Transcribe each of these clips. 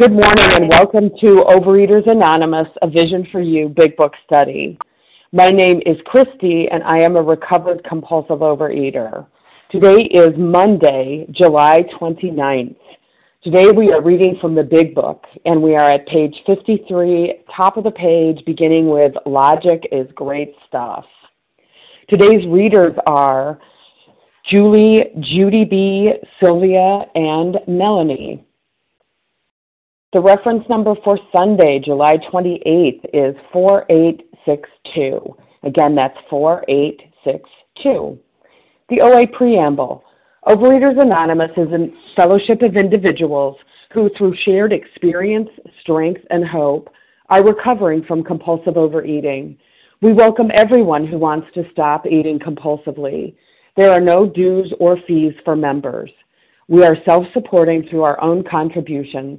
Good morning and welcome to Overeaters Anonymous, a Vision for You Big Book Study. My name is Christy and I am a recovered compulsive overeater. Today is Monday, July 29th. Today we are reading from the Big Book and we are at page 53, top of the page, beginning with Logic is Great Stuff. Today's readers are Julie, Judy B., Sylvia, and Melanie. The reference number for Sunday, July 28th is 4862. Again, that's 4862. The OA Preamble. Overeaters Anonymous is a fellowship of individuals who, through shared experience, strength, and hope, are recovering from compulsive overeating. We welcome everyone who wants to stop eating compulsively. There are no dues or fees for members. We are self supporting through our own contributions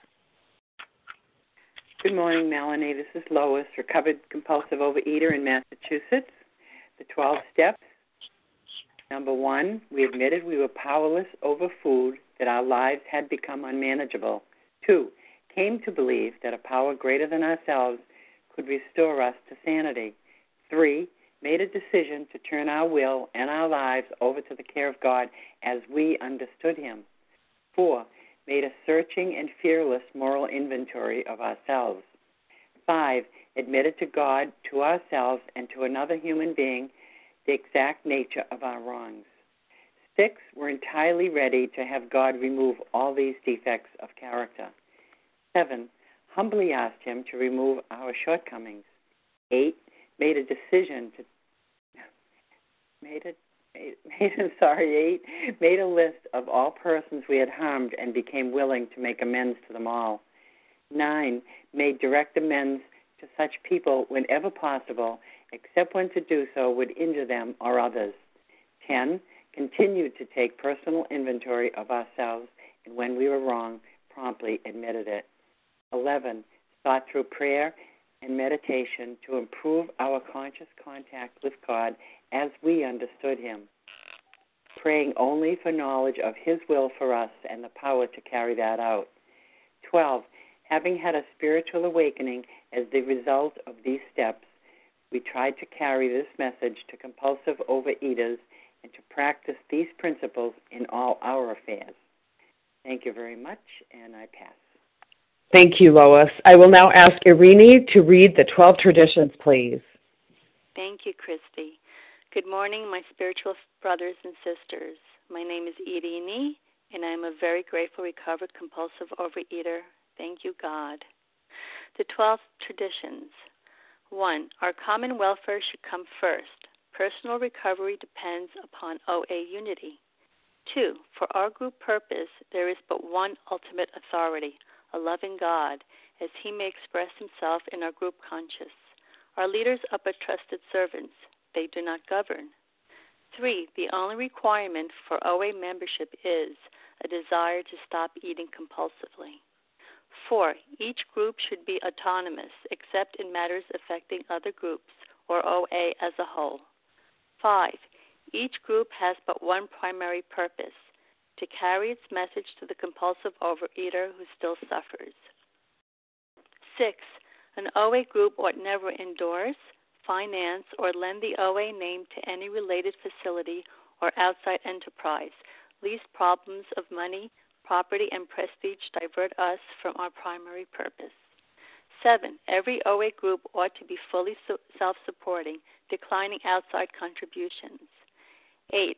Good morning, Melanie. This is Lois, recovered compulsive overeater in Massachusetts. The 12 steps. Number one, we admitted we were powerless over food, that our lives had become unmanageable. Two, came to believe that a power greater than ourselves could restore us to sanity. Three, made a decision to turn our will and our lives over to the care of God as we understood Him. Four, made a searching and fearless moral inventory of ourselves. Five, admitted to God, to ourselves, and to another human being the exact nature of our wrongs. Six, were entirely ready to have God remove all these defects of character. Seven, humbly asked Him to remove our shortcomings. Eight, made a decision to made a made, made sorry, eight, made a list of all persons we had harmed and became willing to make amends to them all. Nine, made direct amends to such people whenever possible, except when to do so would injure them or others. Ten, continued to take personal inventory of ourselves and when we were wrong, promptly admitted it. Eleven, sought through prayer and meditation to improve our conscious contact with God as we understood Him, praying only for knowledge of His will for us and the power to carry that out. 12. Having had a spiritual awakening as the result of these steps, we tried to carry this message to compulsive overeaters and to practice these principles in all our affairs. Thank you very much, and I pass. Thank you, Lois. I will now ask Irini to read the 12 traditions, please. Thank you, Christy. Good morning, my spiritual brothers and sisters. My name is Irini, and I am a very grateful, recovered, compulsive overeater. Thank you, God. The 12 traditions. 1. Our common welfare should come first. Personal recovery depends upon OA unity. 2. For our group purpose, there is but one ultimate authority a loving God, as he may express himself in our group conscious. Our leaders are but trusted servants, they do not govern. Three, the only requirement for OA membership is a desire to stop eating compulsively. Four, each group should be autonomous except in matters affecting other groups or OA as a whole. Five, each group has but one primary purpose to carry its message to the compulsive overeater who still suffers. Six, an OA group ought never endorse, finance, or lend the OA name to any related facility or outside enterprise, lest problems of money, property, and prestige divert us from our primary purpose. Seven, every OA group ought to be fully self supporting, declining outside contributions. Eight,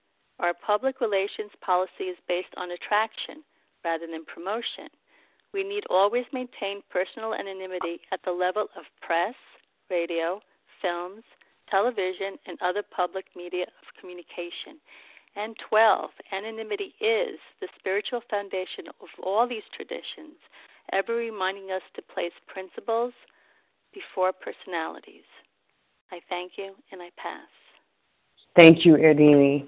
Our public relations policy is based on attraction rather than promotion. We need always maintain personal anonymity at the level of press, radio, films, television, and other public media of communication. And 12, anonymity is the spiritual foundation of all these traditions, ever reminding us to place principles before personalities. I thank you and I pass. Thank you, Irini.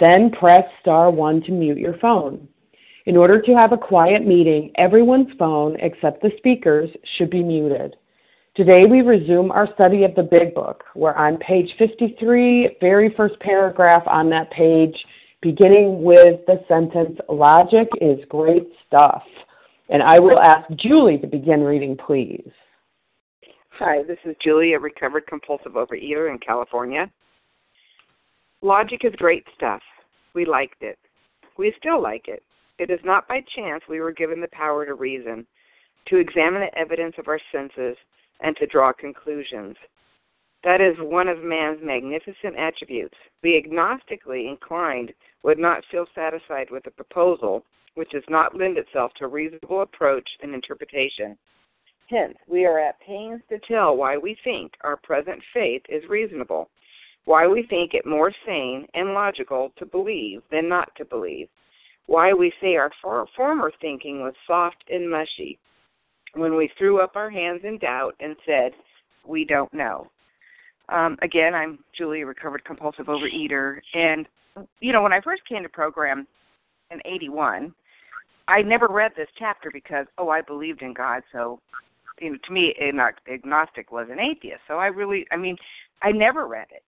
Then press star 1 to mute your phone. In order to have a quiet meeting, everyone's phone except the speaker's should be muted. Today we resume our study of the Big Book. We're on page 53, very first paragraph on that page, beginning with the sentence, Logic is great stuff. And I will ask Julie to begin reading, please. Hi, this is Julie, a recovered compulsive overeater in California. Logic is great stuff. We liked it. We still like it. It is not by chance we were given the power to reason, to examine the evidence of our senses, and to draw conclusions. That is one of man's magnificent attributes. The agnostically inclined would not feel satisfied with a proposal which does not lend itself to reasonable approach and interpretation. Hence, we are at pains to tell why we think our present faith is reasonable, why we think it more sane and logical to believe than not to believe, why we say our former thinking was soft and mushy when we threw up our hands in doubt and said, We don't know. Um, again, I'm Julie, recovered compulsive overeater. And, you know, when I first came to program in 81, I never read this chapter because, oh, I believed in God. So, you know, to me, agnostic was an atheist. So I really, I mean, I never read it.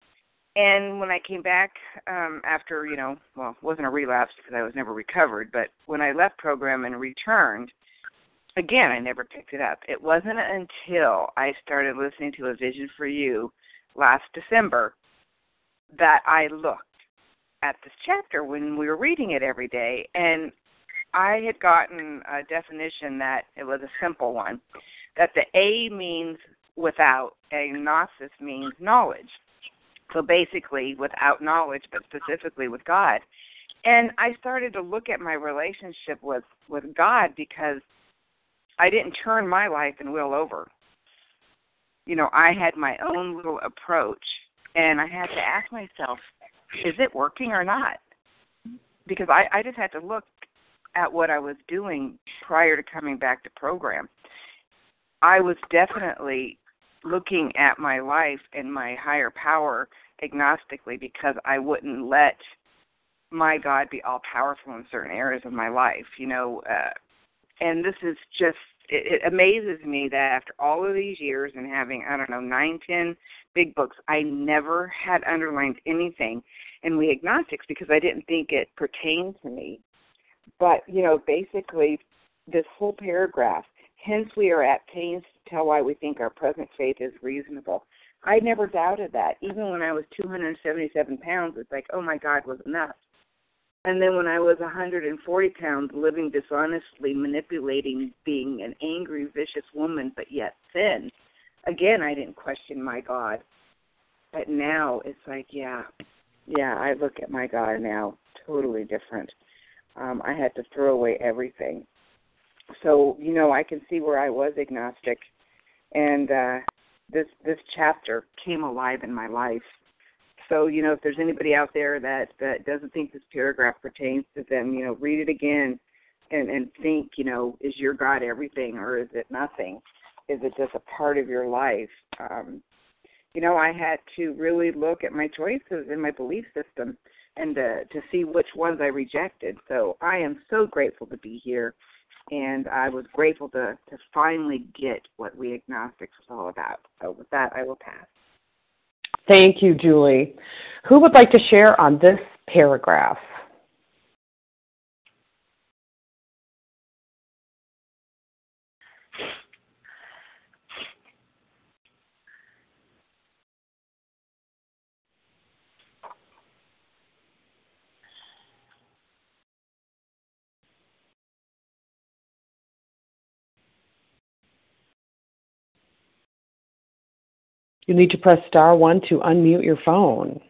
And when I came back um, after, you know, well, it wasn't a relapse because I was never recovered, but when I left program and returned, again, I never picked it up. It wasn't until I started listening to A Vision for You last December that I looked at this chapter when we were reading it every day, and I had gotten a definition that it was a simple one that the A means without, agnosis means knowledge. So basically, without knowledge, but specifically with God. And I started to look at my relationship with with God because I didn't turn my life and will over. You know, I had my own little approach, and I had to ask myself, is it working or not? Because I, I just had to look at what I was doing prior to coming back to program. I was definitely looking at my life and my higher power agnostically because I wouldn't let my God be all powerful in certain areas of my life, you know. Uh, and this is just, it, it amazes me that after all of these years and having, I don't know, nine, ten big books, I never had underlined anything in We Agnostics because I didn't think it pertained to me. But, you know, basically, this whole paragraph Hence, we are at pains to tell why we think our present faith is reasonable. I never doubted that. Even when I was 277 pounds, it's like, oh my God, was enough. And then when I was 140 pounds, living dishonestly, manipulating, being an angry, vicious woman, but yet thin, again, I didn't question my God. But now it's like, yeah, yeah, I look at my God now totally different. Um, I had to throw away everything. So, you know, I can see where I was agnostic and uh this this chapter came alive in my life. So, you know, if there's anybody out there that that doesn't think this paragraph pertains to them, you know, read it again and and think, you know, is your God everything or is it nothing? Is it just a part of your life? Um, you know, I had to really look at my choices and my belief system and to, to see which ones I rejected. So I am so grateful to be here, and I was grateful to, to finally get what we agnostics was all about. So with that, I will pass. Thank you, Julie. Who would like to share on this paragraph? You need to press star one to unmute your phone.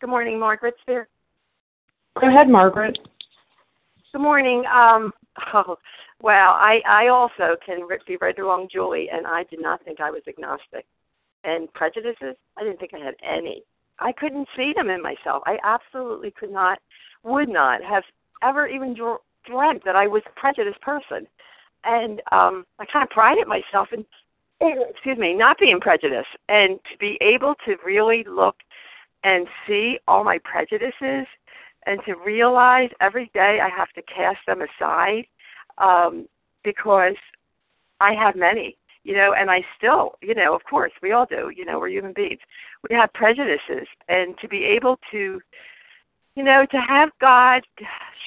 Good morning, Margaret Spear. Go ahead, Margaret. Good morning. Um, oh, well, I, I also can be right along Julie, and I did not think I was agnostic. And prejudices, I didn't think I had any. I couldn't see them in myself. I absolutely could not, would not have ever even dreamt that I was a prejudiced person. And um I kind of prided myself in, excuse me, not being prejudiced, and to be able to really look and see all my prejudices, and to realize every day I have to cast them aside, um, because I have many you know, and I still, you know, of course, we all do, you know, we're human beings. We have prejudices, and to be able to, you know, to have God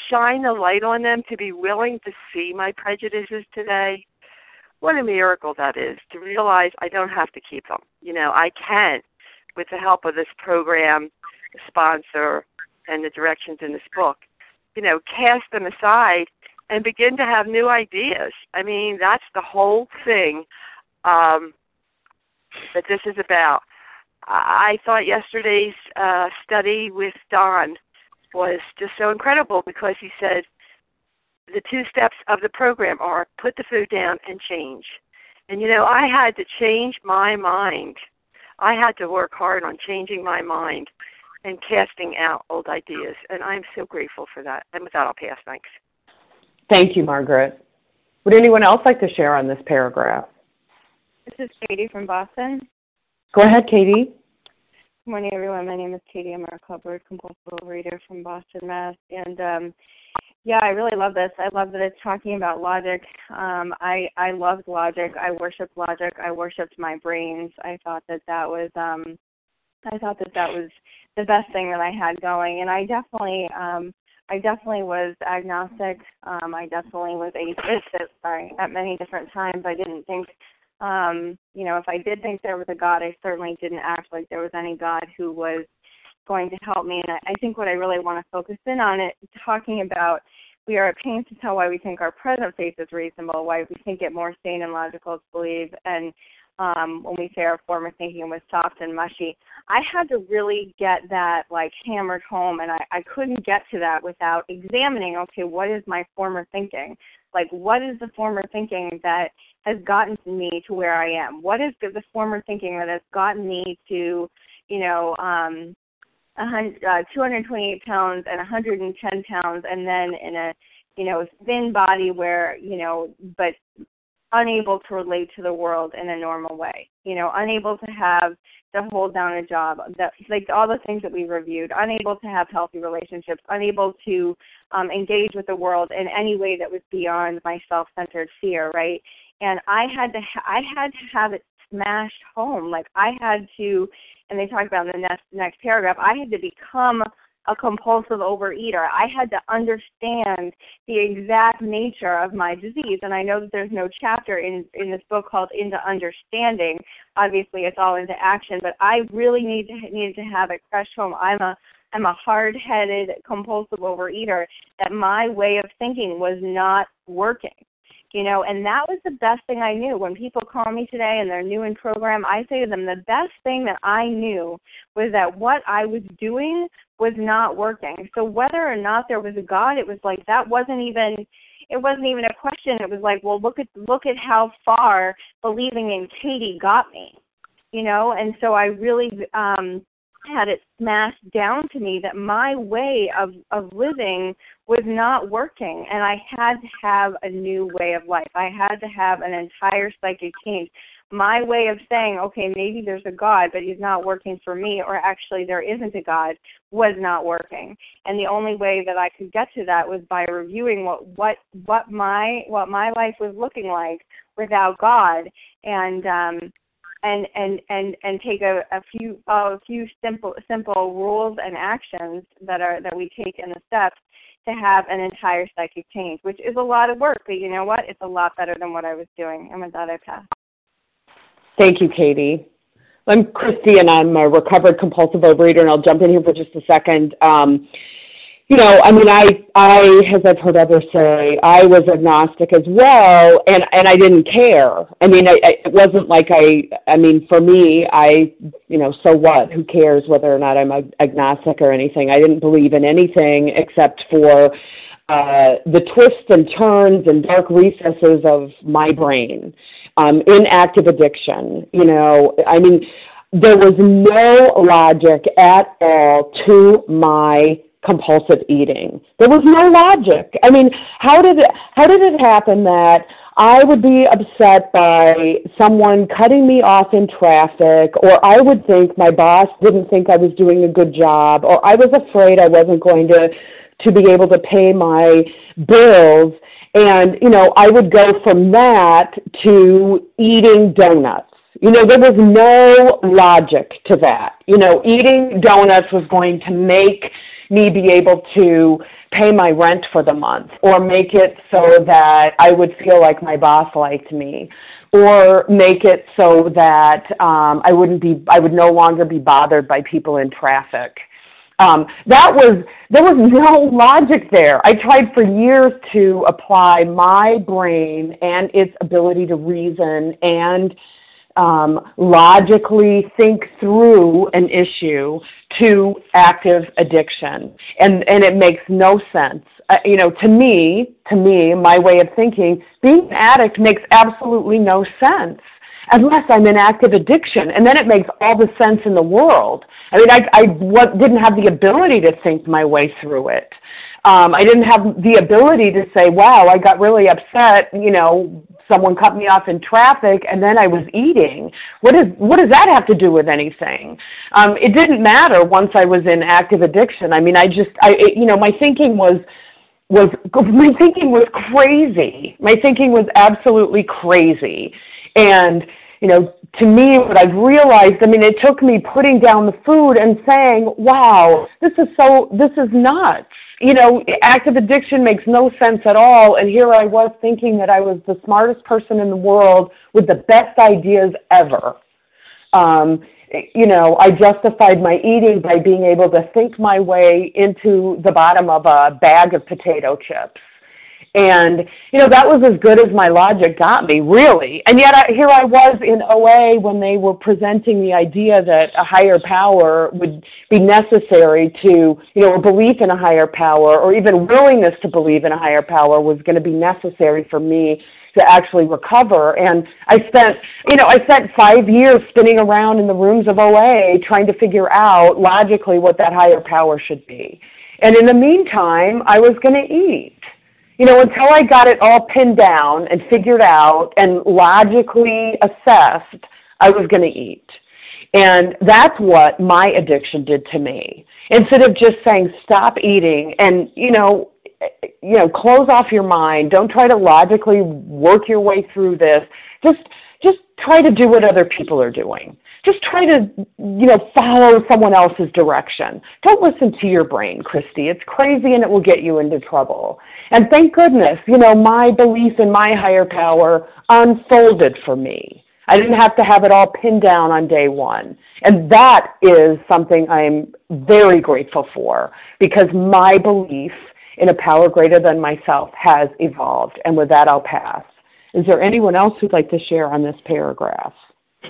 shine the light on them, to be willing to see my prejudices today, what a miracle that is, to realize I don't have to keep them. You know, I can, with the help of this program, the sponsor, and the directions in this book, you know, cast them aside and begin to have new ideas. I mean, that's the whole thing um, that this is about. I thought yesterday's uh, study with Don was just so incredible because he said the two steps of the program are put the food down and change. And you know, I had to change my mind. I had to work hard on changing my mind and casting out old ideas. And I'm so grateful for that. And with that, I'll pass. Thanks. Thank you, Margaret. Would anyone else like to share on this paragraph? This is Katie from Boston. Go ahead, Katie. Good morning, everyone. My name is Katie. I'm a recovered compulsive overeater from Boston, Mass. And um, yeah, I really love this. I love that it's talking about logic. Um, I I loved logic. I worshipped logic. I worshipped my brains. I thought that that was um, I thought that that was the best thing that I had going. And I definitely um, I definitely was agnostic. Um, I definitely was atheist. At, sorry, at many different times. I didn't think, um, you know, if I did think there was a God, I certainly didn't act like there was any God who was going to help me. And I, I think what I really want to focus in on it, talking about we are at pains to tell why we think our present faith is reasonable, why we think it more sane and logical to believe, and um, when we say our former thinking was soft and mushy. I had to really get that like hammered home, and I, I couldn't get to that without examining. Okay, what is my former thinking? Like, what is the former thinking that has gotten me to where I am? What is the former thinking that has gotten me to, you know, um, uh, 228 pounds and 110 pounds, and then in a you know thin body where you know but unable to relate to the world in a normal way. You know, unable to have to hold down a job, that like all the things that we reviewed, unable to have healthy relationships, unable to um, engage with the world in any way that was beyond my self-centered fear, right? And I had to ha- I had to have it smashed home. Like I had to and they talk about in the next next paragraph, I had to become a compulsive overeater. I had to understand the exact nature of my disease. And I know that there's no chapter in, in this book called Into Understanding. Obviously, it's all into action, but I really need to, needed to have it crushed home. I'm a I'm a hard-headed compulsive overeater that my way of thinking was not working you know and that was the best thing i knew. When people call me today and they're new in program i say to them the best thing that i knew was that what i was doing was not working. So whether or not there was a god it was like that wasn't even it wasn't even a question. It was like well look at look at how far believing in katie got me you know? And so i really um had it smashed down to me that my way of of living was not working and I had to have a new way of life. I had to have an entire psychic change. My way of saying, okay, maybe there's a God, but he's not working for me, or actually there isn't a God, was not working. And the only way that I could get to that was by reviewing what what what my what my life was looking like without God. And um and and and and take a, a few a few simple simple rules and actions that are that we take in the steps to have an entire psychic change, which is a lot of work, but you know what? It's a lot better than what I was doing. And with that, I pass. Thank you, Katie. I'm Christy, and I'm a recovered compulsive overeater, and I'll jump in here for just a second. Um, you know, I mean, I, I, as I've heard others say, I was agnostic as well, and and I didn't care. I mean, I, I, it wasn't like I, I mean, for me, I, you know, so what? Who cares whether or not I'm agnostic or anything? I didn't believe in anything except for uh, the twists and turns and dark recesses of my brain um, in active addiction. You know, I mean, there was no logic at all to my compulsive eating. There was no logic. I mean, how did it how did it happen that I would be upset by someone cutting me off in traffic or I would think my boss didn't think I was doing a good job or I was afraid I wasn't going to to be able to pay my bills and you know, I would go from that to eating donuts. You know, there was no logic to that. You know, eating donuts was going to make me be able to pay my rent for the month or make it so that I would feel like my boss liked me or make it so that um, I wouldn't be I would no longer be bothered by people in traffic. Um, that was there was no logic there. I tried for years to apply my brain and its ability to reason and um, logically think through an issue to active addiction, and and it makes no sense. Uh, you know, to me, to me, my way of thinking, being an addict makes absolutely no sense unless I'm in active addiction, and then it makes all the sense in the world. I mean, I I what, didn't have the ability to think my way through it. Um, I didn't have the ability to say, "Wow, I got really upset," you know, someone cut me off in traffic and then I was eating. What is what does that have to do with anything? Um, it didn't matter once I was in active addiction. I mean, I just I it, you know my thinking was was my thinking was crazy. My thinking was absolutely crazy, and you know, to me, what I've realized, I mean, it took me putting down the food and saying, wow, this is so, this is nuts you know, active addiction makes no sense at all. And here I was thinking that I was the smartest person in the world with the best ideas ever. Um, you know, I justified my eating by being able to think my way into the bottom of a bag of potato chips. And, you know, that was as good as my logic got me, really. And yet I, here I was in OA when they were presenting the idea that a higher power would be necessary to, you know, a belief in a higher power or even willingness to believe in a higher power was going to be necessary for me to actually recover. And I spent, you know, I spent five years spinning around in the rooms of OA trying to figure out logically what that higher power should be. And in the meantime, I was going to eat you know, until I got it all pinned down and figured out and logically assessed, I was going to eat. And that's what my addiction did to me. Instead of just saying stop eating and, you know, you know, close off your mind, don't try to logically work your way through this. Just just try to do what other people are doing. Just try to, you know, follow someone else's direction. Don't listen to your brain, Christy. It's crazy and it will get you into trouble. And thank goodness, you know, my belief in my higher power unfolded for me. I didn't have to have it all pinned down on day one. And that is something I'm very grateful for because my belief in a power greater than myself has evolved. And with that, I'll pass. Is there anyone else who'd like to share on this paragraph?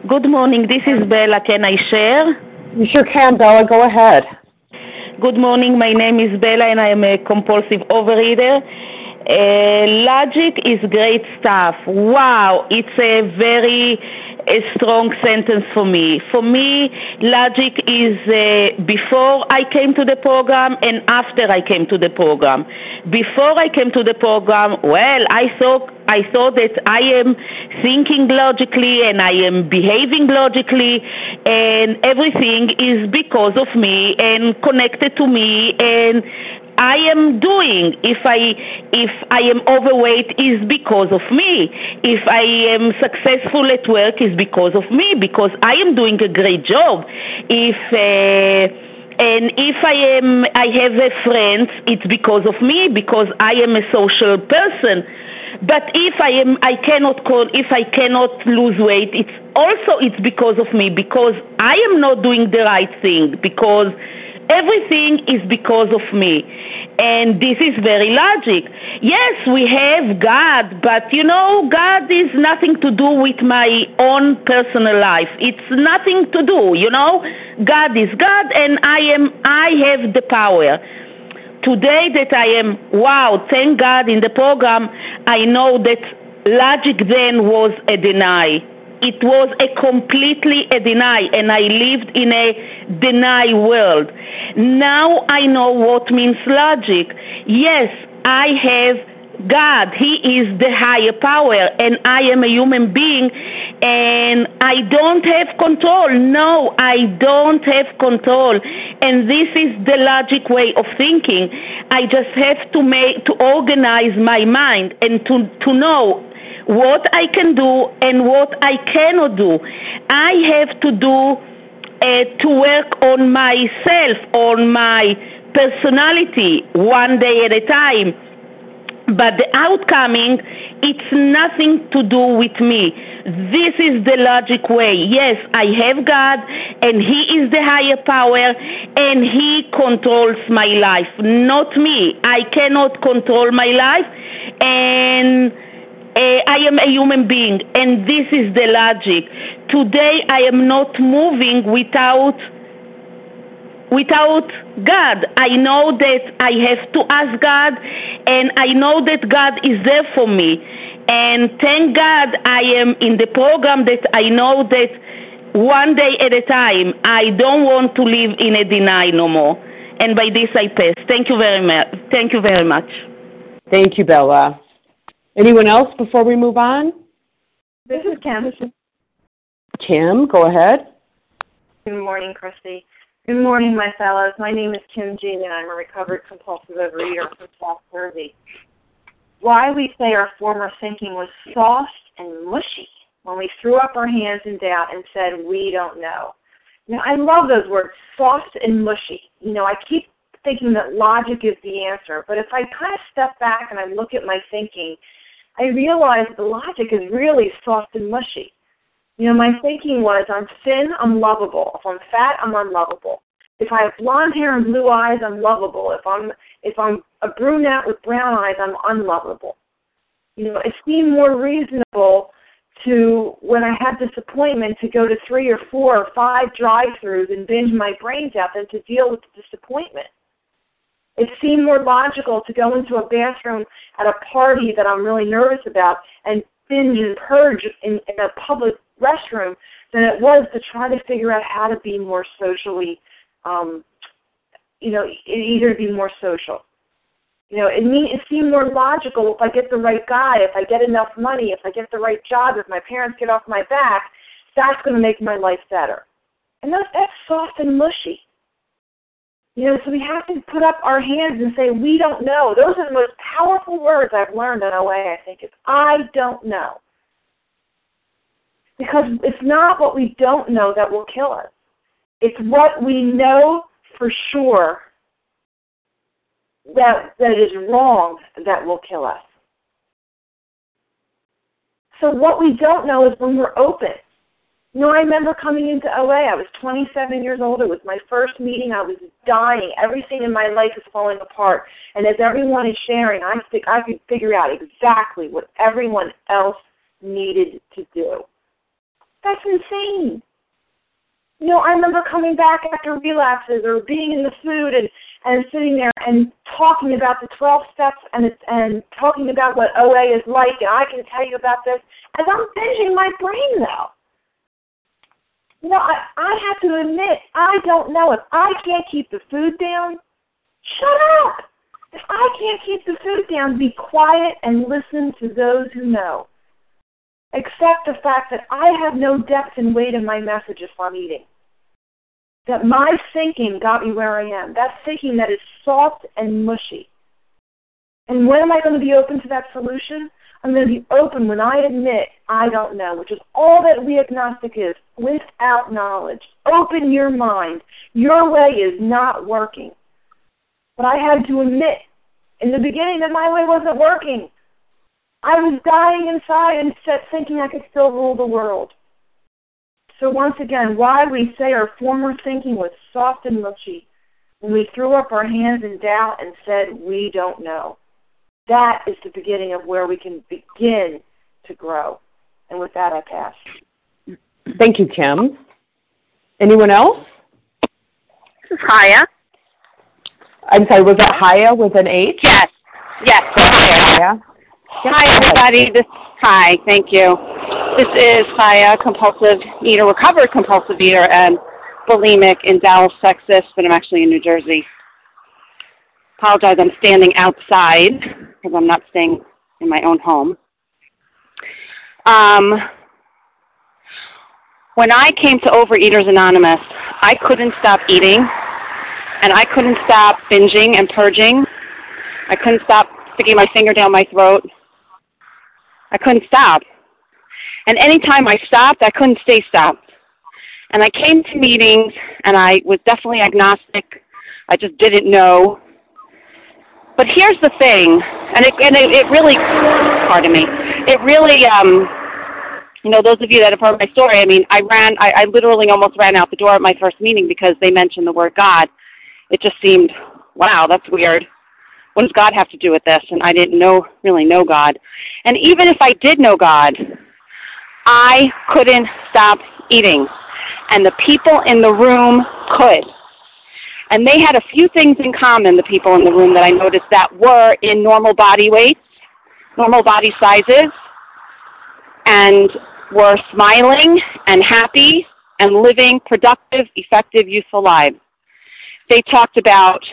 Good morning. This is Bella. Can I share? You sure can, Bella. Go ahead. Good morning. My name is Bella, and I am a compulsive overeater. Uh, logic is great stuff. Wow, it's a very a strong sentence for me. For me, logic is uh, before I came to the program and after I came to the program. Before I came to the program, well, I thought I thought that I am thinking logically and I am behaving logically, and everything is because of me and connected to me and I am doing. If I if I am overweight is because of me. If I am successful at work is because of me because I am doing a great job. If uh, and if I am I have a friend, it's because of me because I am a social person. But if I am I cannot call if I cannot lose weight, it's also it's because of me because I am not doing the right thing because Everything is because of me. And this is very logic. Yes, we have God, but you know, God is nothing to do with my own personal life. It's nothing to do, you know? God is God and I am I have the power. Today that I am wow, thank God in the program I know that logic then was a deny it was a completely a deny and I lived in a deny world. Now I know what means logic. Yes, I have God. He is the higher power and I am a human being and I don't have control. No, I don't have control. And this is the logic way of thinking. I just have to make to organize my mind and to to know what I can do and what I cannot do. I have to do uh, to work on myself, on my personality, one day at a time. But the outcoming, it's nothing to do with me. This is the logic way. Yes, I have God, and He is the higher power, and He controls my life, not me. I cannot control my life, and uh, I am a human being, and this is the logic. Today, I am not moving without without God. I know that I have to ask God, and I know that God is there for me. And thank God I am in the program that I know that one day at a time, I don't want to live in a deny no more. And by this I pass. Thank you very much. Thank you very much. Thank you, Bella. Anyone else before we move on? This is Kim. Kim, go ahead. Good morning, Christy. Good morning, my fellows. My name is Kim Jean, and I'm a recovered compulsive overeater from South Jersey. Why we say our former thinking was soft and mushy when we threw up our hands in doubt and said, we don't know. Now, I love those words, soft and mushy. You know, I keep thinking that logic is the answer, but if I kind of step back and I look at my thinking, I realized the logic is really soft and mushy. You know, my thinking was I'm thin, I'm lovable. If I'm fat, I'm unlovable. If I have blonde hair and blue eyes, I'm lovable. If I'm if I'm a brunette with brown eyes, I'm unlovable. You know, it seemed more reasonable to when I had disappointment to go to three or four or five drive-throughs and binge my brains out than to deal with the disappointment. It seemed more logical to go into a bathroom at a party that I'm really nervous about and binge and purge in, in a public restroom than it was to try to figure out how to be more socially, um, you know, either be more social. You know, it, mean, it seemed more logical if I get the right guy, if I get enough money, if I get the right job, if my parents get off my back, that's going to make my life better. And that's, that's soft and mushy. You know, so we have to put up our hands and say, we don't know. Those are the most powerful words I've learned in OA, I think, is I don't know. Because it's not what we don't know that will kill us. It's what we know for sure that that is wrong that will kill us. So what we don't know is when we're open. Know, I remember coming into OA. I was 27 years old. It was my first meeting. I was dying. Everything in my life is falling apart. And as everyone is sharing, I think I could figure out exactly what everyone else needed to do. That's insane. You know, I remember coming back after relapses or being in the food and and sitting there and talking about the 12 steps and and talking about what OA is like, and I can tell you about this as I'm binging my brain though. You know, I, I have to admit, I don't know. If I can't keep the food down, shut up. If I can't keep the food down, be quiet and listen to those who know. Accept the fact that I have no depth and weight in my message if I'm eating that my thinking got me where I am. That thinking that is soft and mushy. And when am I going to be open to that solution? I'm going to be open when I admit I don't know, which is all that we agnostic is, without knowledge. Open your mind. Your way is not working. But I had to admit in the beginning that my way wasn't working. I was dying inside and thinking I could still rule the world. So once again, why we say our former thinking was soft and mushy when we threw up our hands in doubt and said we don't know. That is the beginning of where we can begin to grow. And with that, I pass. Thank you, Kim. Anyone else? This is Haya. I'm sorry, was that Haya with an H? Yes. Yes. Haya. Hi, everybody. This hi. Thank you. This is Haya, compulsive eater, recovered compulsive eater, and bulimic in Dallas, Texas, but I'm actually in New Jersey. Apologize, I'm standing outside because I'm not staying in my own home. Um, when I came to Overeaters Anonymous, I couldn't stop eating, and I couldn't stop binging and purging. I couldn't stop sticking my finger down my throat. I couldn't stop. And anytime I stopped, I couldn't stay stopped. And I came to meetings, and I was definitely agnostic. I just didn't know. But here's the thing, and it, and it, it really, pardon me, it really, um, you know, those of you that have heard my story, I mean, I ran, I, I literally almost ran out the door at my first meeting because they mentioned the word God. It just seemed, wow, that's weird. What does God have to do with this? And I didn't know, really know God. And even if I did know God, I couldn't stop eating. And the people in the room could. And they had a few things in common, the people in the room that I noticed that were in normal body weights, normal body sizes, and were smiling and happy and living productive, effective, useful lives. They talked about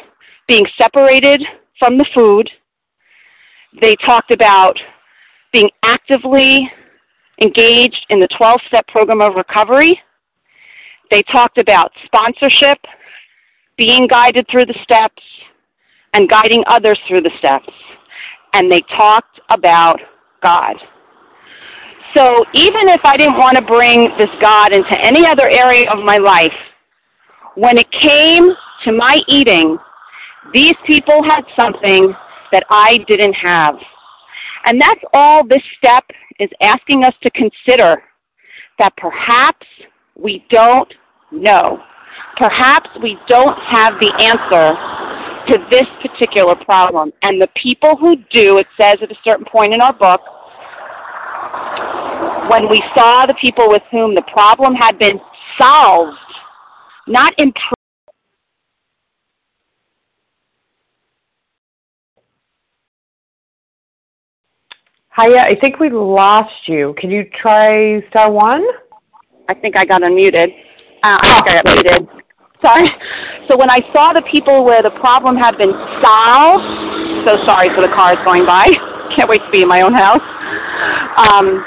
being separated from the food. They talked about being actively engaged in the 12 step program of recovery. They talked about sponsorship, being guided through the steps, and guiding others through the steps. And they talked about God. So even if I didn't want to bring this God into any other area of my life, when it came to my eating, these people had something that I didn't have. And that's all this step is asking us to consider that perhaps we don't know. Perhaps we don't have the answer to this particular problem. And the people who do, it says at a certain point in our book, when we saw the people with whom the problem had been solved, not improved, Haya, I think we lost you. Can you try star one? I think I got unmuted. Uh, I think I muted. Sorry. So when I saw the people where the problem had been solved, so sorry for the cars going by. Can't wait to be in my own house. Um,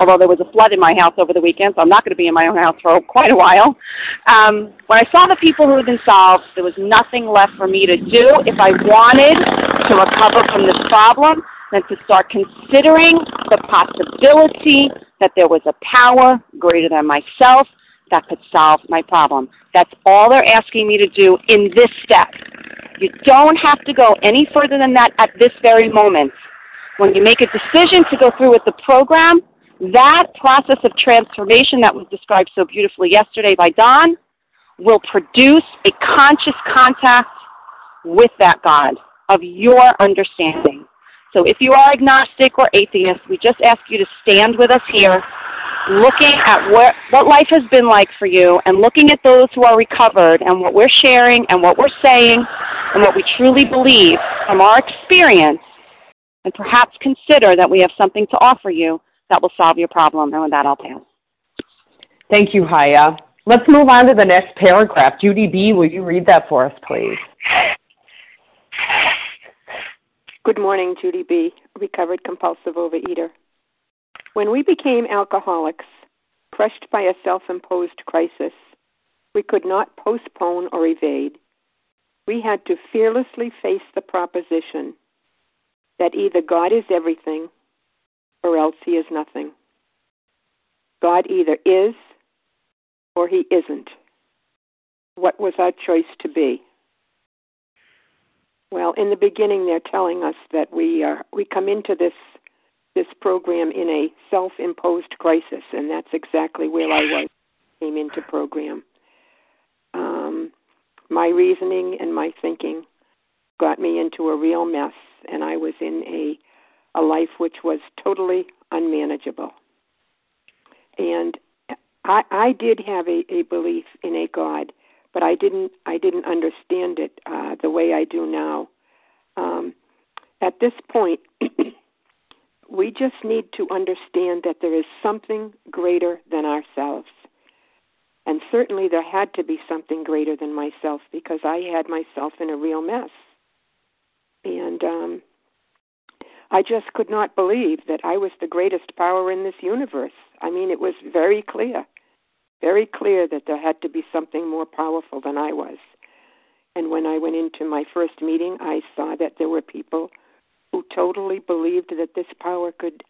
although there was a flood in my house over the weekend, so I'm not going to be in my own house for quite a while. Um, when I saw the people who had been solved, there was nothing left for me to do if I wanted to recover from this problem than to start considering the possibility that there was a power greater than myself that could solve my problem. That's all they're asking me to do in this step. You don't have to go any further than that at this very moment. When you make a decision to go through with the program, that process of transformation that was described so beautifully yesterday by Don will produce a conscious contact with that God of your understanding. So if you are agnostic or atheist, we just ask you to stand with us here, looking at what, what life has been like for you and looking at those who are recovered and what we're sharing and what we're saying and what we truly believe from our experience, and perhaps consider that we have something to offer you that will solve your problem. And with that, I'll pass. Thank you, Haya. Let's move on to the next paragraph. Judy B., will you read that for us, please? Good morning, Judy B., recovered compulsive overeater. When we became alcoholics, crushed by a self imposed crisis, we could not postpone or evade. We had to fearlessly face the proposition that either God is everything or else he is nothing. God either is or he isn't. What was our choice to be? Well, in the beginning, they're telling us that we are we come into this this program in a self-imposed crisis, and that's exactly where I was. Came into program. Um, my reasoning and my thinking got me into a real mess, and I was in a a life which was totally unmanageable. And I, I did have a, a belief in a God, but I didn't I didn't understand it uh, the way I do now. Um, at this point, we just need to understand that there is something greater than ourselves. And certainly there had to be something greater than myself because I had myself in a real mess. And um, I just could not believe that I was the greatest power in this universe. I mean, it was very clear very clear that there had to be something more powerful than I was. And when I went into my first meeting, I saw that there were people who totally believed that this power could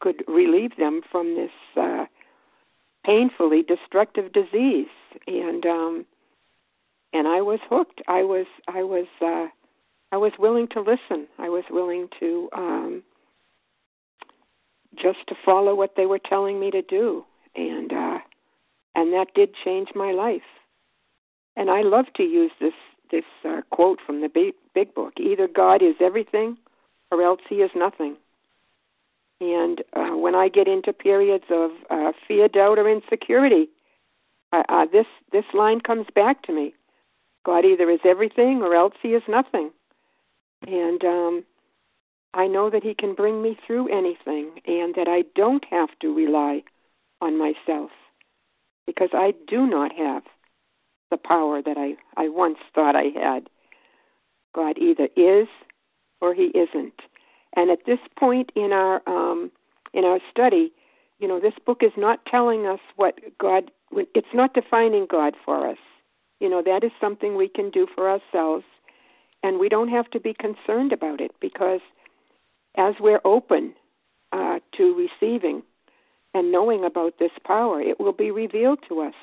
could relieve them from this uh, painfully destructive disease. And um, and I was hooked. I was I was uh, I was willing to listen. I was willing to um, just to follow what they were telling me to do. And uh, and that did change my life. And I love to use this this uh, quote from the big, big book: either God is everything, or else He is nothing. And uh, when I get into periods of uh, fear, doubt, or insecurity, uh, uh, this this line comes back to me: God either is everything, or else He is nothing. And um, I know that He can bring me through anything, and that I don't have to rely on myself because I do not have the power that I, I once thought I had. God either is or he isn't. And at this point in our um, in our study, you know, this book is not telling us what God. It's not defining God for us. You know, that is something we can do for ourselves, and we don't have to be concerned about it because as we're open uh, to receiving and knowing about this power, it will be revealed to us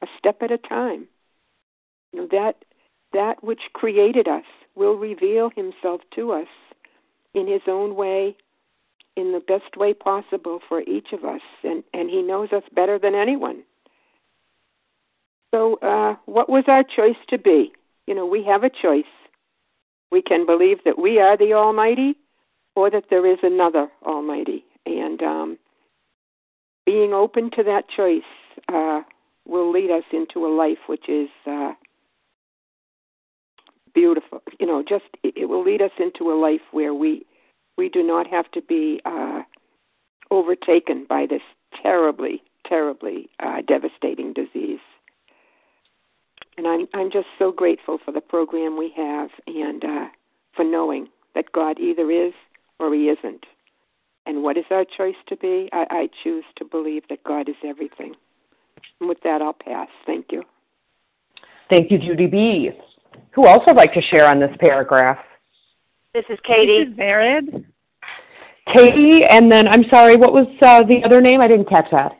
a step at a time. You know, that that which created us will reveal himself to us in his own way, in the best way possible for each of us, and, and he knows us better than anyone. So, uh, what was our choice to be? You know, we have a choice. We can believe that we are the Almighty, or that there is another Almighty. And um, being open to that choice uh, will lead us into a life which is uh, beautiful. You know, just it will lead us into a life where we we do not have to be uh, overtaken by this terribly, terribly uh, devastating disease. And I'm I'm just so grateful for the program we have and uh, for knowing that God either is or He isn't. And what is our choice to be? I, I choose to believe that God is everything. And with that, I'll pass. Thank you. Thank you, Judy B. Who else would like to share on this paragraph? This is Katie. This is Vered. Katie, and then I'm sorry, what was uh, the other name? I didn't catch that.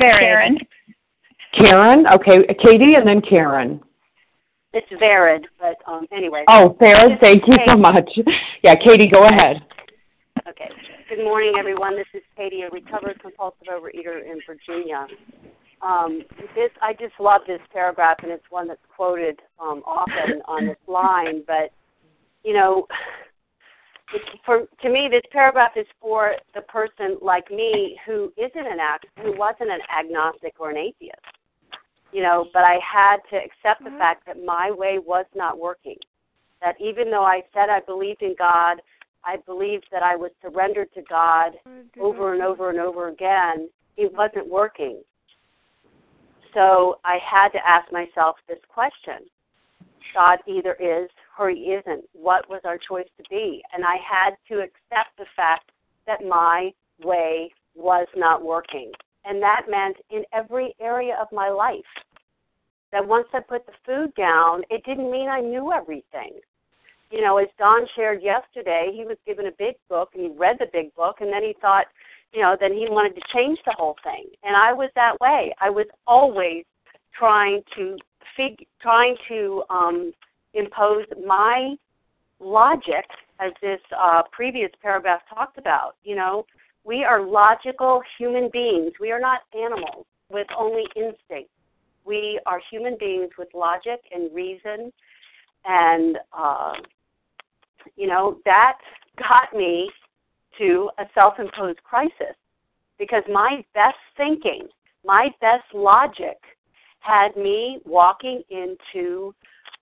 Karen. Karen. Okay, Katie, and then Karen. It's Vered, but um, anyway. Oh, Vered, thank you so much. Yeah, Katie, go ahead. Okay. Good morning, everyone. This is Katie, a recovered compulsive overeater in Virginia. Um, this I just love this paragraph, and it's one that's quoted um, often on this line. But you know, for to me, this paragraph is for the person like me who isn't an act, who wasn't an agnostic or an atheist you know, but I had to accept the mm-hmm. fact that my way was not working. That even though I said I believed in God, I believed that I was surrendered to God over and over and over again, it wasn't working. So I had to ask myself this question God either is or he isn't. What was our choice to be? And I had to accept the fact that my way was not working. And that meant in every area of my life. That once I put the food down, it didn't mean I knew everything. You know, as Don shared yesterday, he was given a big book and he read the big book and then he thought, you know, then he wanted to change the whole thing. And I was that way. I was always trying to fig trying to um impose my logic as this uh, previous paragraph talked about. You know, we are logical human beings. We are not animals with only instinct. We are human beings with logic and reason, and uh, you know that got me to a self-imposed crisis. Because my best thinking, my best logic, had me walking into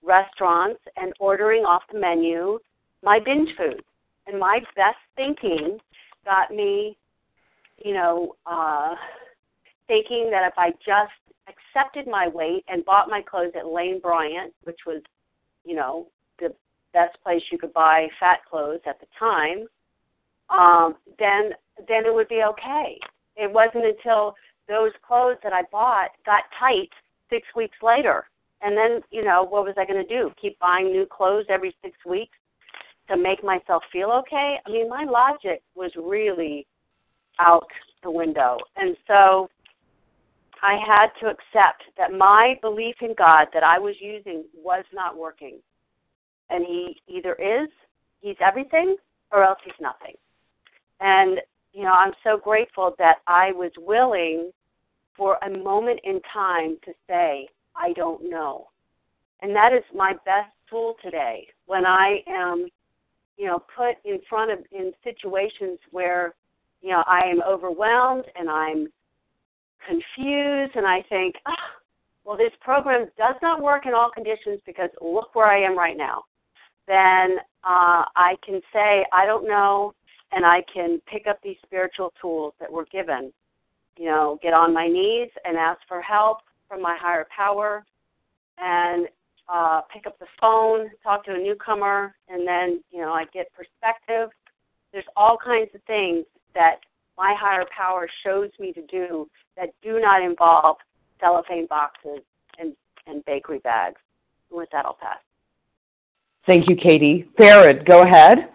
restaurants and ordering off the menu my binge food, and my best thinking got me, you know, uh, thinking that if I just accepted my weight and bought my clothes at Lane Bryant, which was, you know, the best place you could buy fat clothes at the time, um, then then it would be okay. It wasn't until those clothes that I bought got tight six weeks later. And then, you know, what was I going to do? Keep buying new clothes every six weeks? to make myself feel okay. I mean, my logic was really out the window. And so I had to accept that my belief in God that I was using was not working. And He either is, He's everything, or else He's nothing. And, you know, I'm so grateful that I was willing for a moment in time to say, I don't know. And that is my best tool today when I am you know, put in front of in situations where, you know, I am overwhelmed and I'm confused and I think, oh, well, this program does not work in all conditions because look where I am right now. Then uh, I can say, I don't know, and I can pick up these spiritual tools that were given. You know, get on my knees and ask for help from my higher power and uh, pick up the phone, talk to a newcomer, and then you know I get perspective. There's all kinds of things that my higher power shows me to do that do not involve cellophane boxes and, and bakery bags. With that, I'll pass. Thank you, Katie. Vered, go ahead.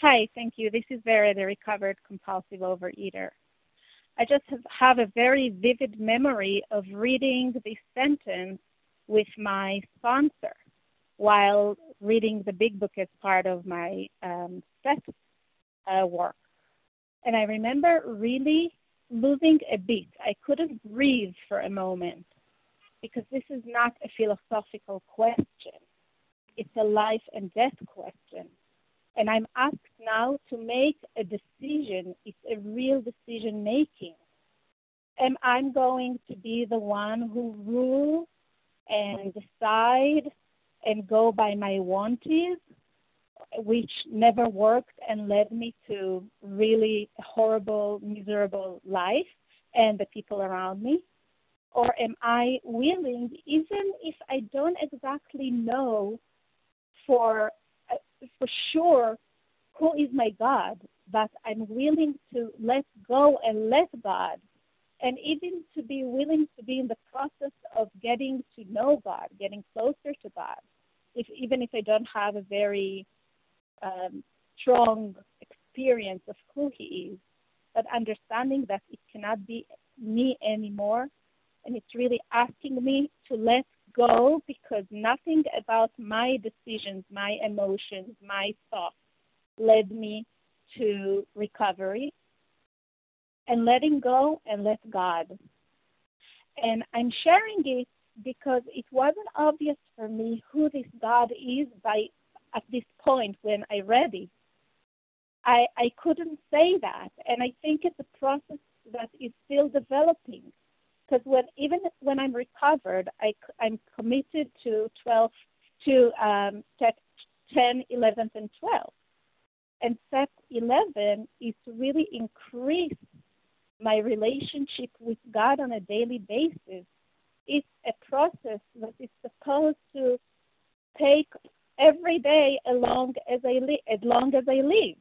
Hi, thank you. This is Vera, the recovered compulsive overeater. I just have, a very vivid memory of reading this sentence with my sponsor while reading the big book as part of my um, set uh, work. And I remember really losing a beat. I couldn't breathe for a moment because this is not a philosophical question. It's a life and death question. And I'm asked now to make a decision. It's a real decision making. Am I going to be the one who rules and decide and go by my wanties, which never worked and led me to really horrible, miserable life and the people around me? Or am I willing, even if I don't exactly know for for sure who is my God, but I'm willing to let go and let God and even to be willing to be in the process of getting to know God, getting closer to God, if even if I don't have a very um, strong experience of who He is, but understanding that it cannot be me anymore. And it's really asking me to let go because nothing about my decisions, my emotions, my thoughts led me to recovery. And letting go and let God. And I'm sharing it because it wasn't obvious for me who this God is by at this point when I read it. I, I couldn't say that. And I think it's a process that is still developing. Because when even when I'm recovered, I, I'm committed to 12, to um, step 10, 11, and 12. And step 11 is to really increase my relationship with God on a daily basis. It's a process that is supposed to take every day along as I li- as long as I live.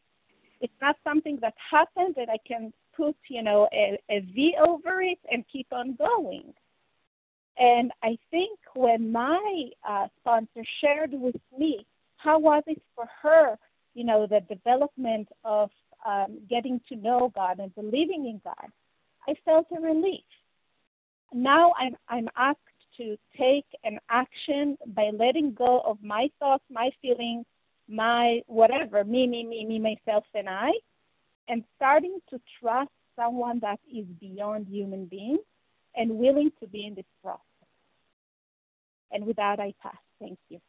It's not something that happened that I can put, you know, a, a V over it and keep on going. And I think when my uh, sponsor shared with me how was it for her, you know, the development of um, getting to know God and believing in God, I felt a relief. Now I'm I'm asked to take an action by letting go of my thoughts, my feelings, my whatever, me, me, me, me, myself, and I, and starting to trust someone that is beyond human beings and willing to be in this process. And with that, I pass. Thank you.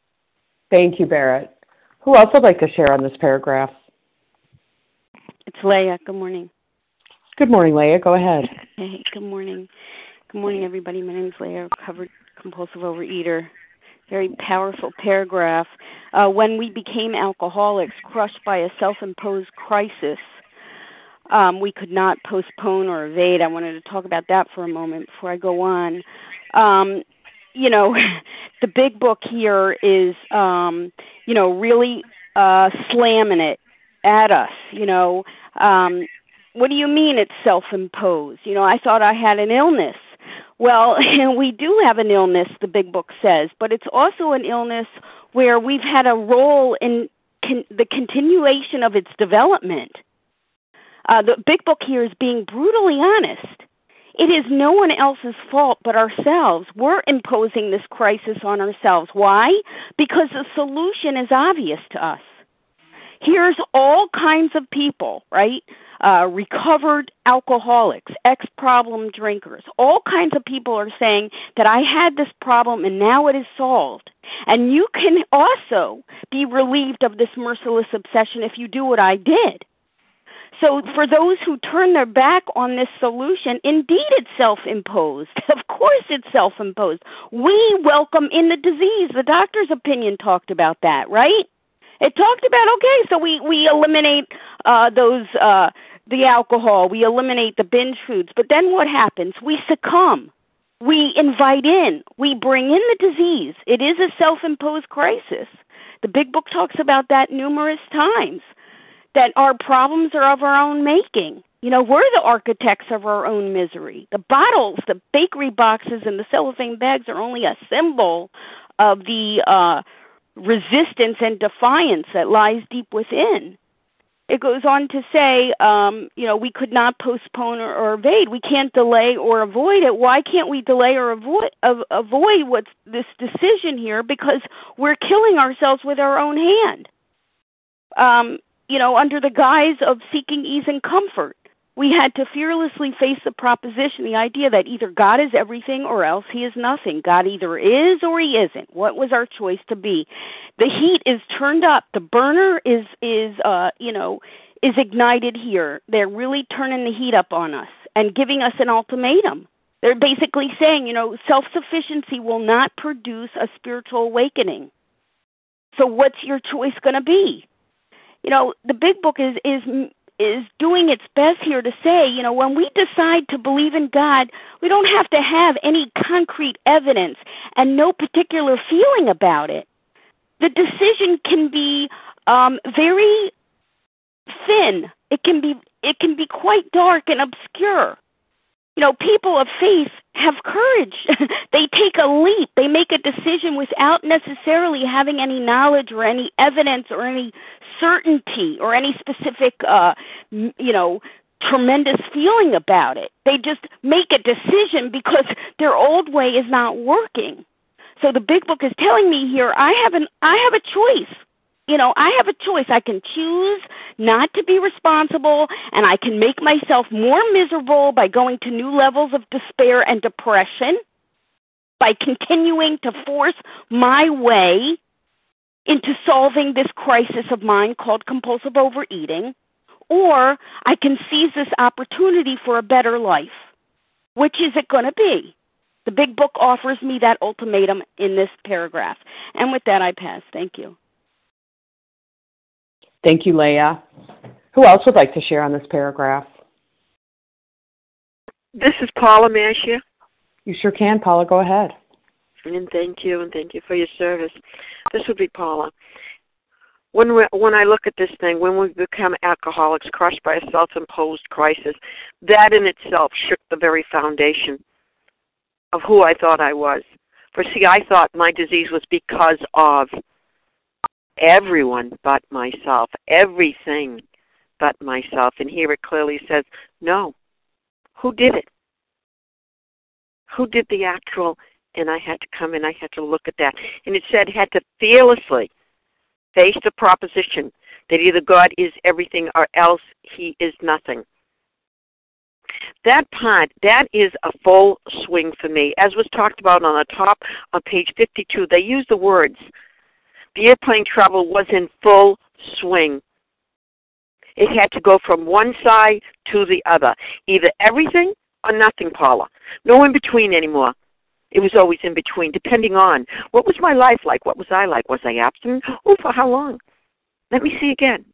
Thank you, Vered. Who else would like to share on this paragraph? It's Leah. Good morning. Good morning, Leah. Go ahead. Hey, good morning. Good morning, everybody. My name is Leah, recovered compulsive overeater. Very powerful paragraph. Uh, when we became alcoholics, crushed by a self imposed crisis, um, we could not postpone or evade. I wanted to talk about that for a moment before I go on. Um, you know, the big book here is, um, you know, really uh, slamming it at us. You know, um, what do you mean it's self imposed? You know, I thought I had an illness. Well, we do have an illness, the big book says, but it's also an illness where we've had a role in con- the continuation of its development. Uh, the big book here is being brutally honest. It is no one else's fault but ourselves. We're imposing this crisis on ourselves. Why? Because the solution is obvious to us. Here's all kinds of people, right? Uh, recovered alcoholics, ex problem drinkers, all kinds of people are saying that I had this problem and now it is solved. And you can also be relieved of this merciless obsession if you do what I did. So, for those who turn their back on this solution, indeed it's self imposed. Of course it's self imposed. We welcome in the disease. The doctor's opinion talked about that, right? It talked about okay, so we we eliminate uh, those uh, the alcohol, we eliminate the binge foods, but then what happens? We succumb. We invite in. We bring in the disease. It is a self-imposed crisis. The big book talks about that numerous times. That our problems are of our own making. You know, we're the architects of our own misery. The bottles, the bakery boxes, and the cellophane bags are only a symbol of the uh, resistance and defiance that lies deep within. It goes on to say, um, you know, we could not postpone or, or evade. We can't delay or avoid it. Why can't we delay or avoid av- avoid what's this decision here? Because we're killing ourselves with our own hand. Um, you know, under the guise of seeking ease and comfort we had to fearlessly face the proposition, the idea that either God is everything or else he is nothing. God either is or he isn't. What was our choice to be? The heat is turned up. The burner is is uh, you know, is ignited here. They're really turning the heat up on us and giving us an ultimatum. They're basically saying, you know, self-sufficiency will not produce a spiritual awakening. So what's your choice going to be? You know, the big book is is is doing its best here to say, you know, when we decide to believe in God, we don't have to have any concrete evidence and no particular feeling about it. The decision can be um, very thin. It can be it can be quite dark and obscure. You know, people of faith have courage. they take a leap. They make a decision without necessarily having any knowledge or any evidence or any certainty or any specific, uh, you know, tremendous feeling about it. They just make a decision because their old way is not working. So the big book is telling me here I have an I have a choice. You know, I have a choice. I can choose not to be responsible and I can make myself more miserable by going to new levels of despair and depression by continuing to force my way into solving this crisis of mine called compulsive overeating or I can seize this opportunity for a better life. Which is it going to be? The big book offers me that ultimatum in this paragraph. And with that, I pass. Thank you. Thank you, Leah. Who else would like to share on this paragraph? This is Paula Mashia. You sure can, Paula. Go ahead. And thank you, and thank you for your service. This would be Paula when we, when I look at this thing, when we become alcoholics, crushed by a self-imposed crisis, that in itself shook the very foundation of who I thought I was. For see, I thought my disease was because of everyone but myself, everything but myself. And here it clearly says, no. Who did it? Who did the actual? And I had to come and I had to look at that. And it said, had to fearlessly face the proposition that either God is everything or else he is nothing. That part, that is a full swing for me. As was talked about on the top on page 52, they use the words, the airplane travel was in full swing. It had to go from one side to the other. Either everything or nothing, Paula. No in between anymore. It was always in between, depending on what was my life like? What was I like? Was I abstinent? Oh, for how long? Let me see again.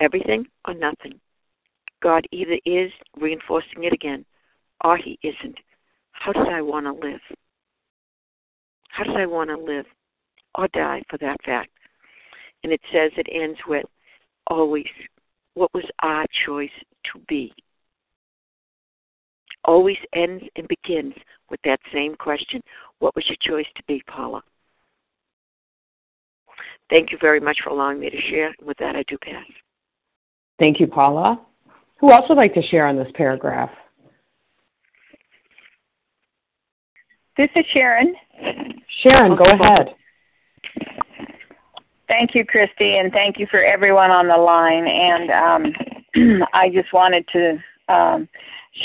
Everything or nothing. God either is reinforcing it again or He isn't. How did I want to live? How did I want to live or die for that fact? And it says it ends with always what was our choice to be? Always ends and begins with that same question What was your choice to be, Paula? Thank you very much for allowing me to share. With that, I do pass. Thank you, Paula. Who else would like to share on this paragraph? This is Sharon. Sharon, go ahead. Thank you, Christy, and thank you for everyone on the line. And um, I just wanted to um,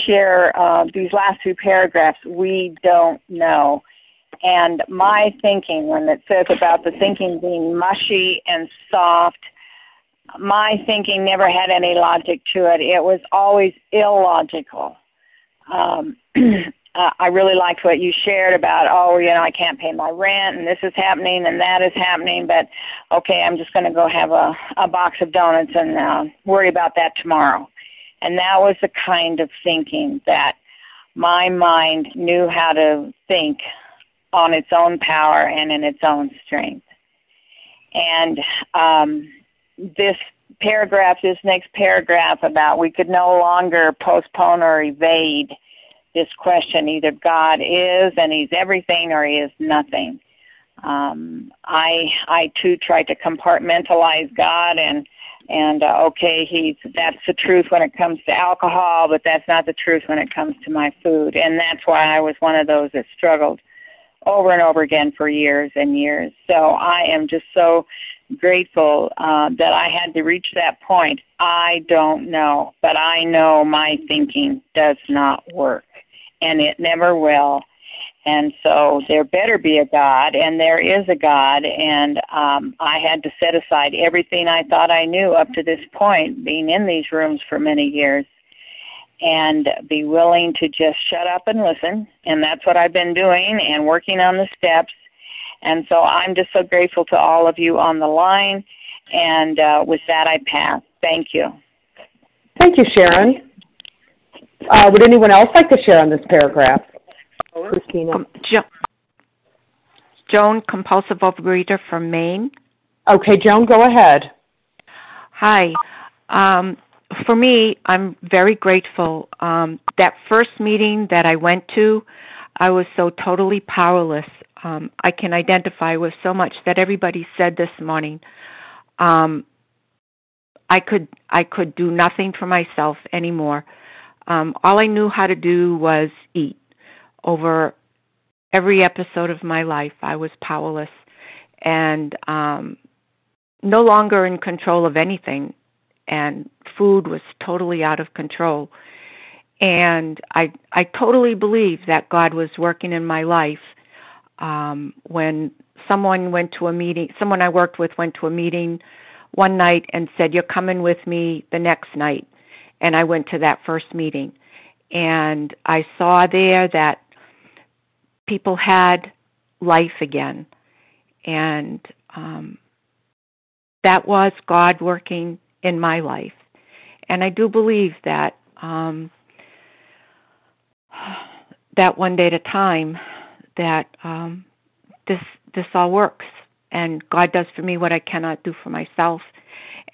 share uh, these last two paragraphs. We don't know. And my thinking, when it says about the thinking being mushy and soft, my thinking never had any logic to it. It was always illogical. Um, I really liked what you shared about, oh, you know, I can't pay my rent and this is happening and that is happening, but okay, I'm just going to go have a, a box of donuts and uh, worry about that tomorrow. And that was the kind of thinking that my mind knew how to think on its own power and in its own strength. And um, this paragraph, this next paragraph about we could no longer postpone or evade this question either God is and He's everything or He is nothing. Um, I I too tried to compartmentalize God and and uh, okay he's that's the truth when it comes to alcohol but that's not the truth when it comes to my food. And that's why i was one of those that struggled over and over again for years and years. So i am just so grateful uh, that i had to reach that point. I don't know but i know my thinking does not work and it never will and so there better be a God, and there is a God, and um, I had to set aside everything I thought I knew up to this point, being in these rooms for many years, and be willing to just shut up and listen. And that's what I've been doing and working on the steps. And so I'm just so grateful to all of you on the line. And uh, with that, I pass. Thank you. Thank you, Sharon. Uh, would anyone else like to share on this paragraph? Christina. Um, jo- Joan, compulsive overeater from Maine. Okay, Joan, go ahead. Hi. Um, for me, I'm very grateful. Um, that first meeting that I went to, I was so totally powerless. um, I can identify with so much that everybody said this morning. Um, I could I could do nothing for myself anymore. Um, all I knew how to do was eat. Over every episode of my life, I was powerless and um, no longer in control of anything. And food was totally out of control. And I I totally believe that God was working in my life um, when someone went to a meeting. Someone I worked with went to a meeting one night and said, "You're coming with me the next night." And I went to that first meeting, and I saw there that people had life again, and um, that was God working in my life. And I do believe that um, that one day at a time that um, this this all works, and God does for me what I cannot do for myself.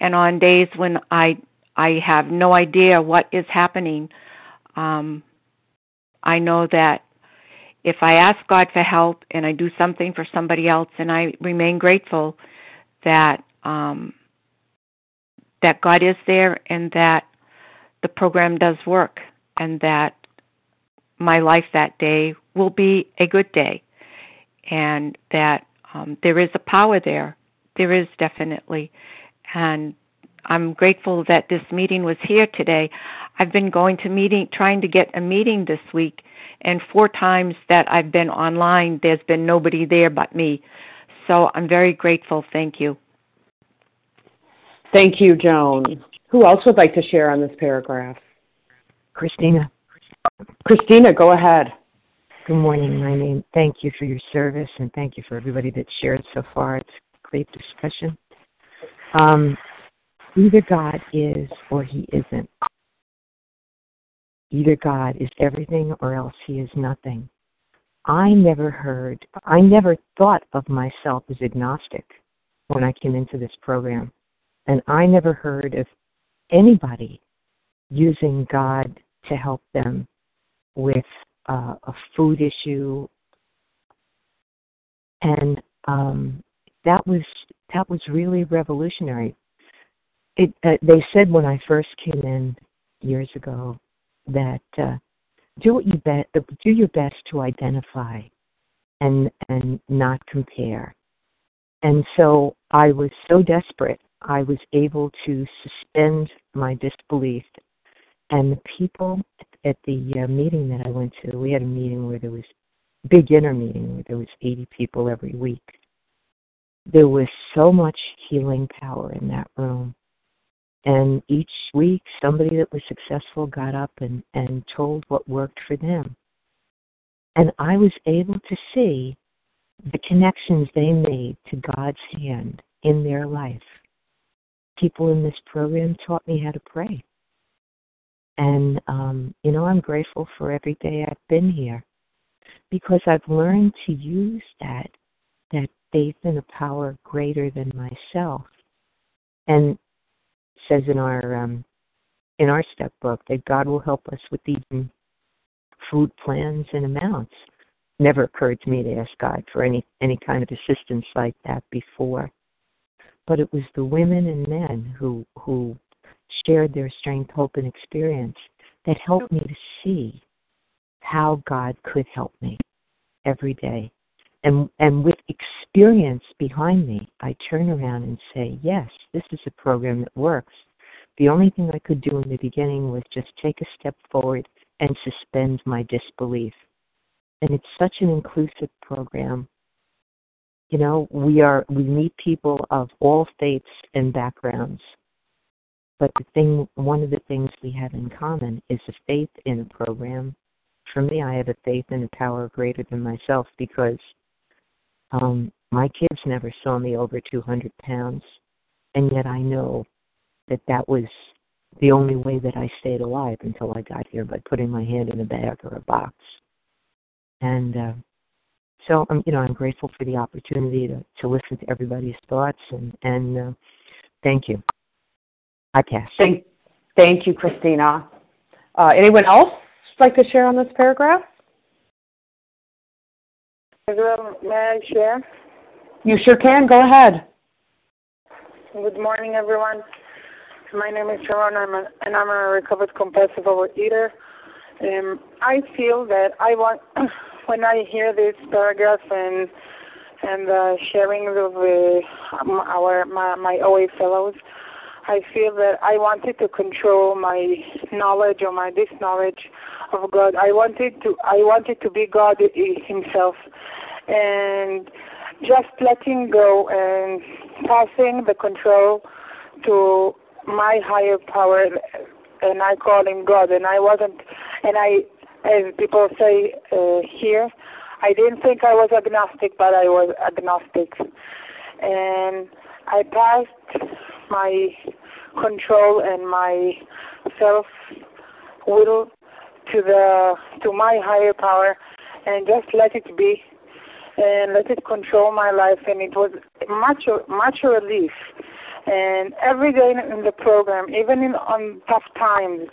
And on days when I I have no idea what is happening, um, I know that if I ask God for help and I do something for somebody else, and I remain grateful that um, that God is there and that the program does work, and that my life that day will be a good day, and that um, there is a power there. There is definitely, and I'm grateful that this meeting was here today. I've been going to meeting, trying to get a meeting this week, and four times that I've been online, there's been nobody there but me. So I'm very grateful. Thank you. Thank you, Joan. Who else would like to share on this paragraph? Christina. Christina, go ahead. Good morning. My name. Thank you for your service and thank you for everybody that shared so far. It's a great discussion. Um, either God is or He isn't. Either God is everything or else He is nothing. I never heard, I never thought of myself as agnostic when I came into this program. And I never heard of anybody using God to help them with uh, a food issue. And um, that was that was really revolutionary. It, uh, they said when I first came in years ago that uh, do what you bet, do your best to identify and and not compare. And so I was so desperate, I was able to suspend my disbelief. And the people at the uh, meeting that I went to, we had a meeting where there was big inner meeting where there was 80 people every week. There was so much healing power in that room. And each week, somebody that was successful got up and, and told what worked for them. And I was able to see the connections they made to God's hand in their life. People in this program taught me how to pray. And, um, you know, I'm grateful for every day I've been here because I've learned to use that, that faith in a power greater than myself. And says in our um, in our step book that God will help us with even food plans and amounts. Never occurred to me to ask God for any any kind of assistance like that before. But it was the women and men who who shared their strength, hope, and experience that helped me to see how God could help me every day. And and with experience behind me, I turn around and say, Yes, this is a program that works. The only thing I could do in the beginning was just take a step forward and suspend my disbelief. And it's such an inclusive program. You know, we are we meet people of all faiths and backgrounds. But the thing one of the things we have in common is a faith in a program. For me, I have a faith in a power greater than myself because um, my kids never saw me over 200 pounds, and yet I know that that was the only way that I stayed alive until I got here by putting my hand in a bag or a box. And uh, so I'm, you know, I'm grateful for the opportunity to to listen to everybody's thoughts and and uh, thank you. I pass. Thank, thank you, Christina. Uh, anyone else like to share on this paragraph? May I share? You sure can. Go ahead. Good morning, everyone. My name is Sharon, I'm a, and I'm a recovered compulsive overeater. Um, I feel that I want, when I hear this paragraph and and uh, sharing of uh, our my, my OA fellows, I feel that I wanted to control my knowledge or my disknowledge of God. I wanted to I wanted to be God Himself, and just letting go and passing the control to my higher power, and I call Him God. And I wasn't, and I, as people say uh, here, I didn't think I was agnostic, but I was agnostic, and I passed my control and my self will to the to my higher power and just let it be and let it control my life. And it was much much relief. And every day in the program even in on tough times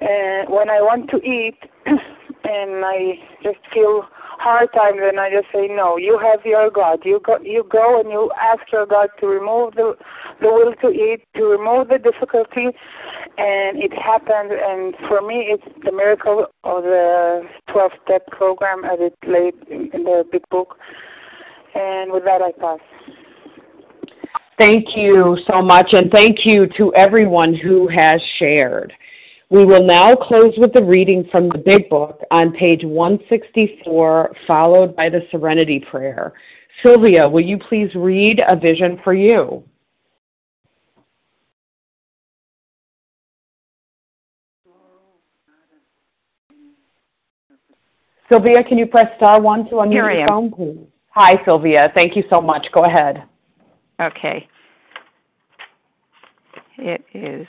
and when i want to eat and i just feel hard time, then I just say no. You have your God. You go you go and you ask your God to remove the the will to eat, to remove the difficulty, and it happens. And for me, it's the miracle of the 12 step program as it laid in the big book. And with that, I pass. Thank you so much, and thank you to everyone who has shared. We will now close with the reading from the Big Book on page 164, followed by the Serenity Prayer. Sylvia, will you please read A Vision for You? Sylvia, can you press star one to unmute your phone, please? Hi, Sylvia. Thank you so much. Go ahead. Okay. It is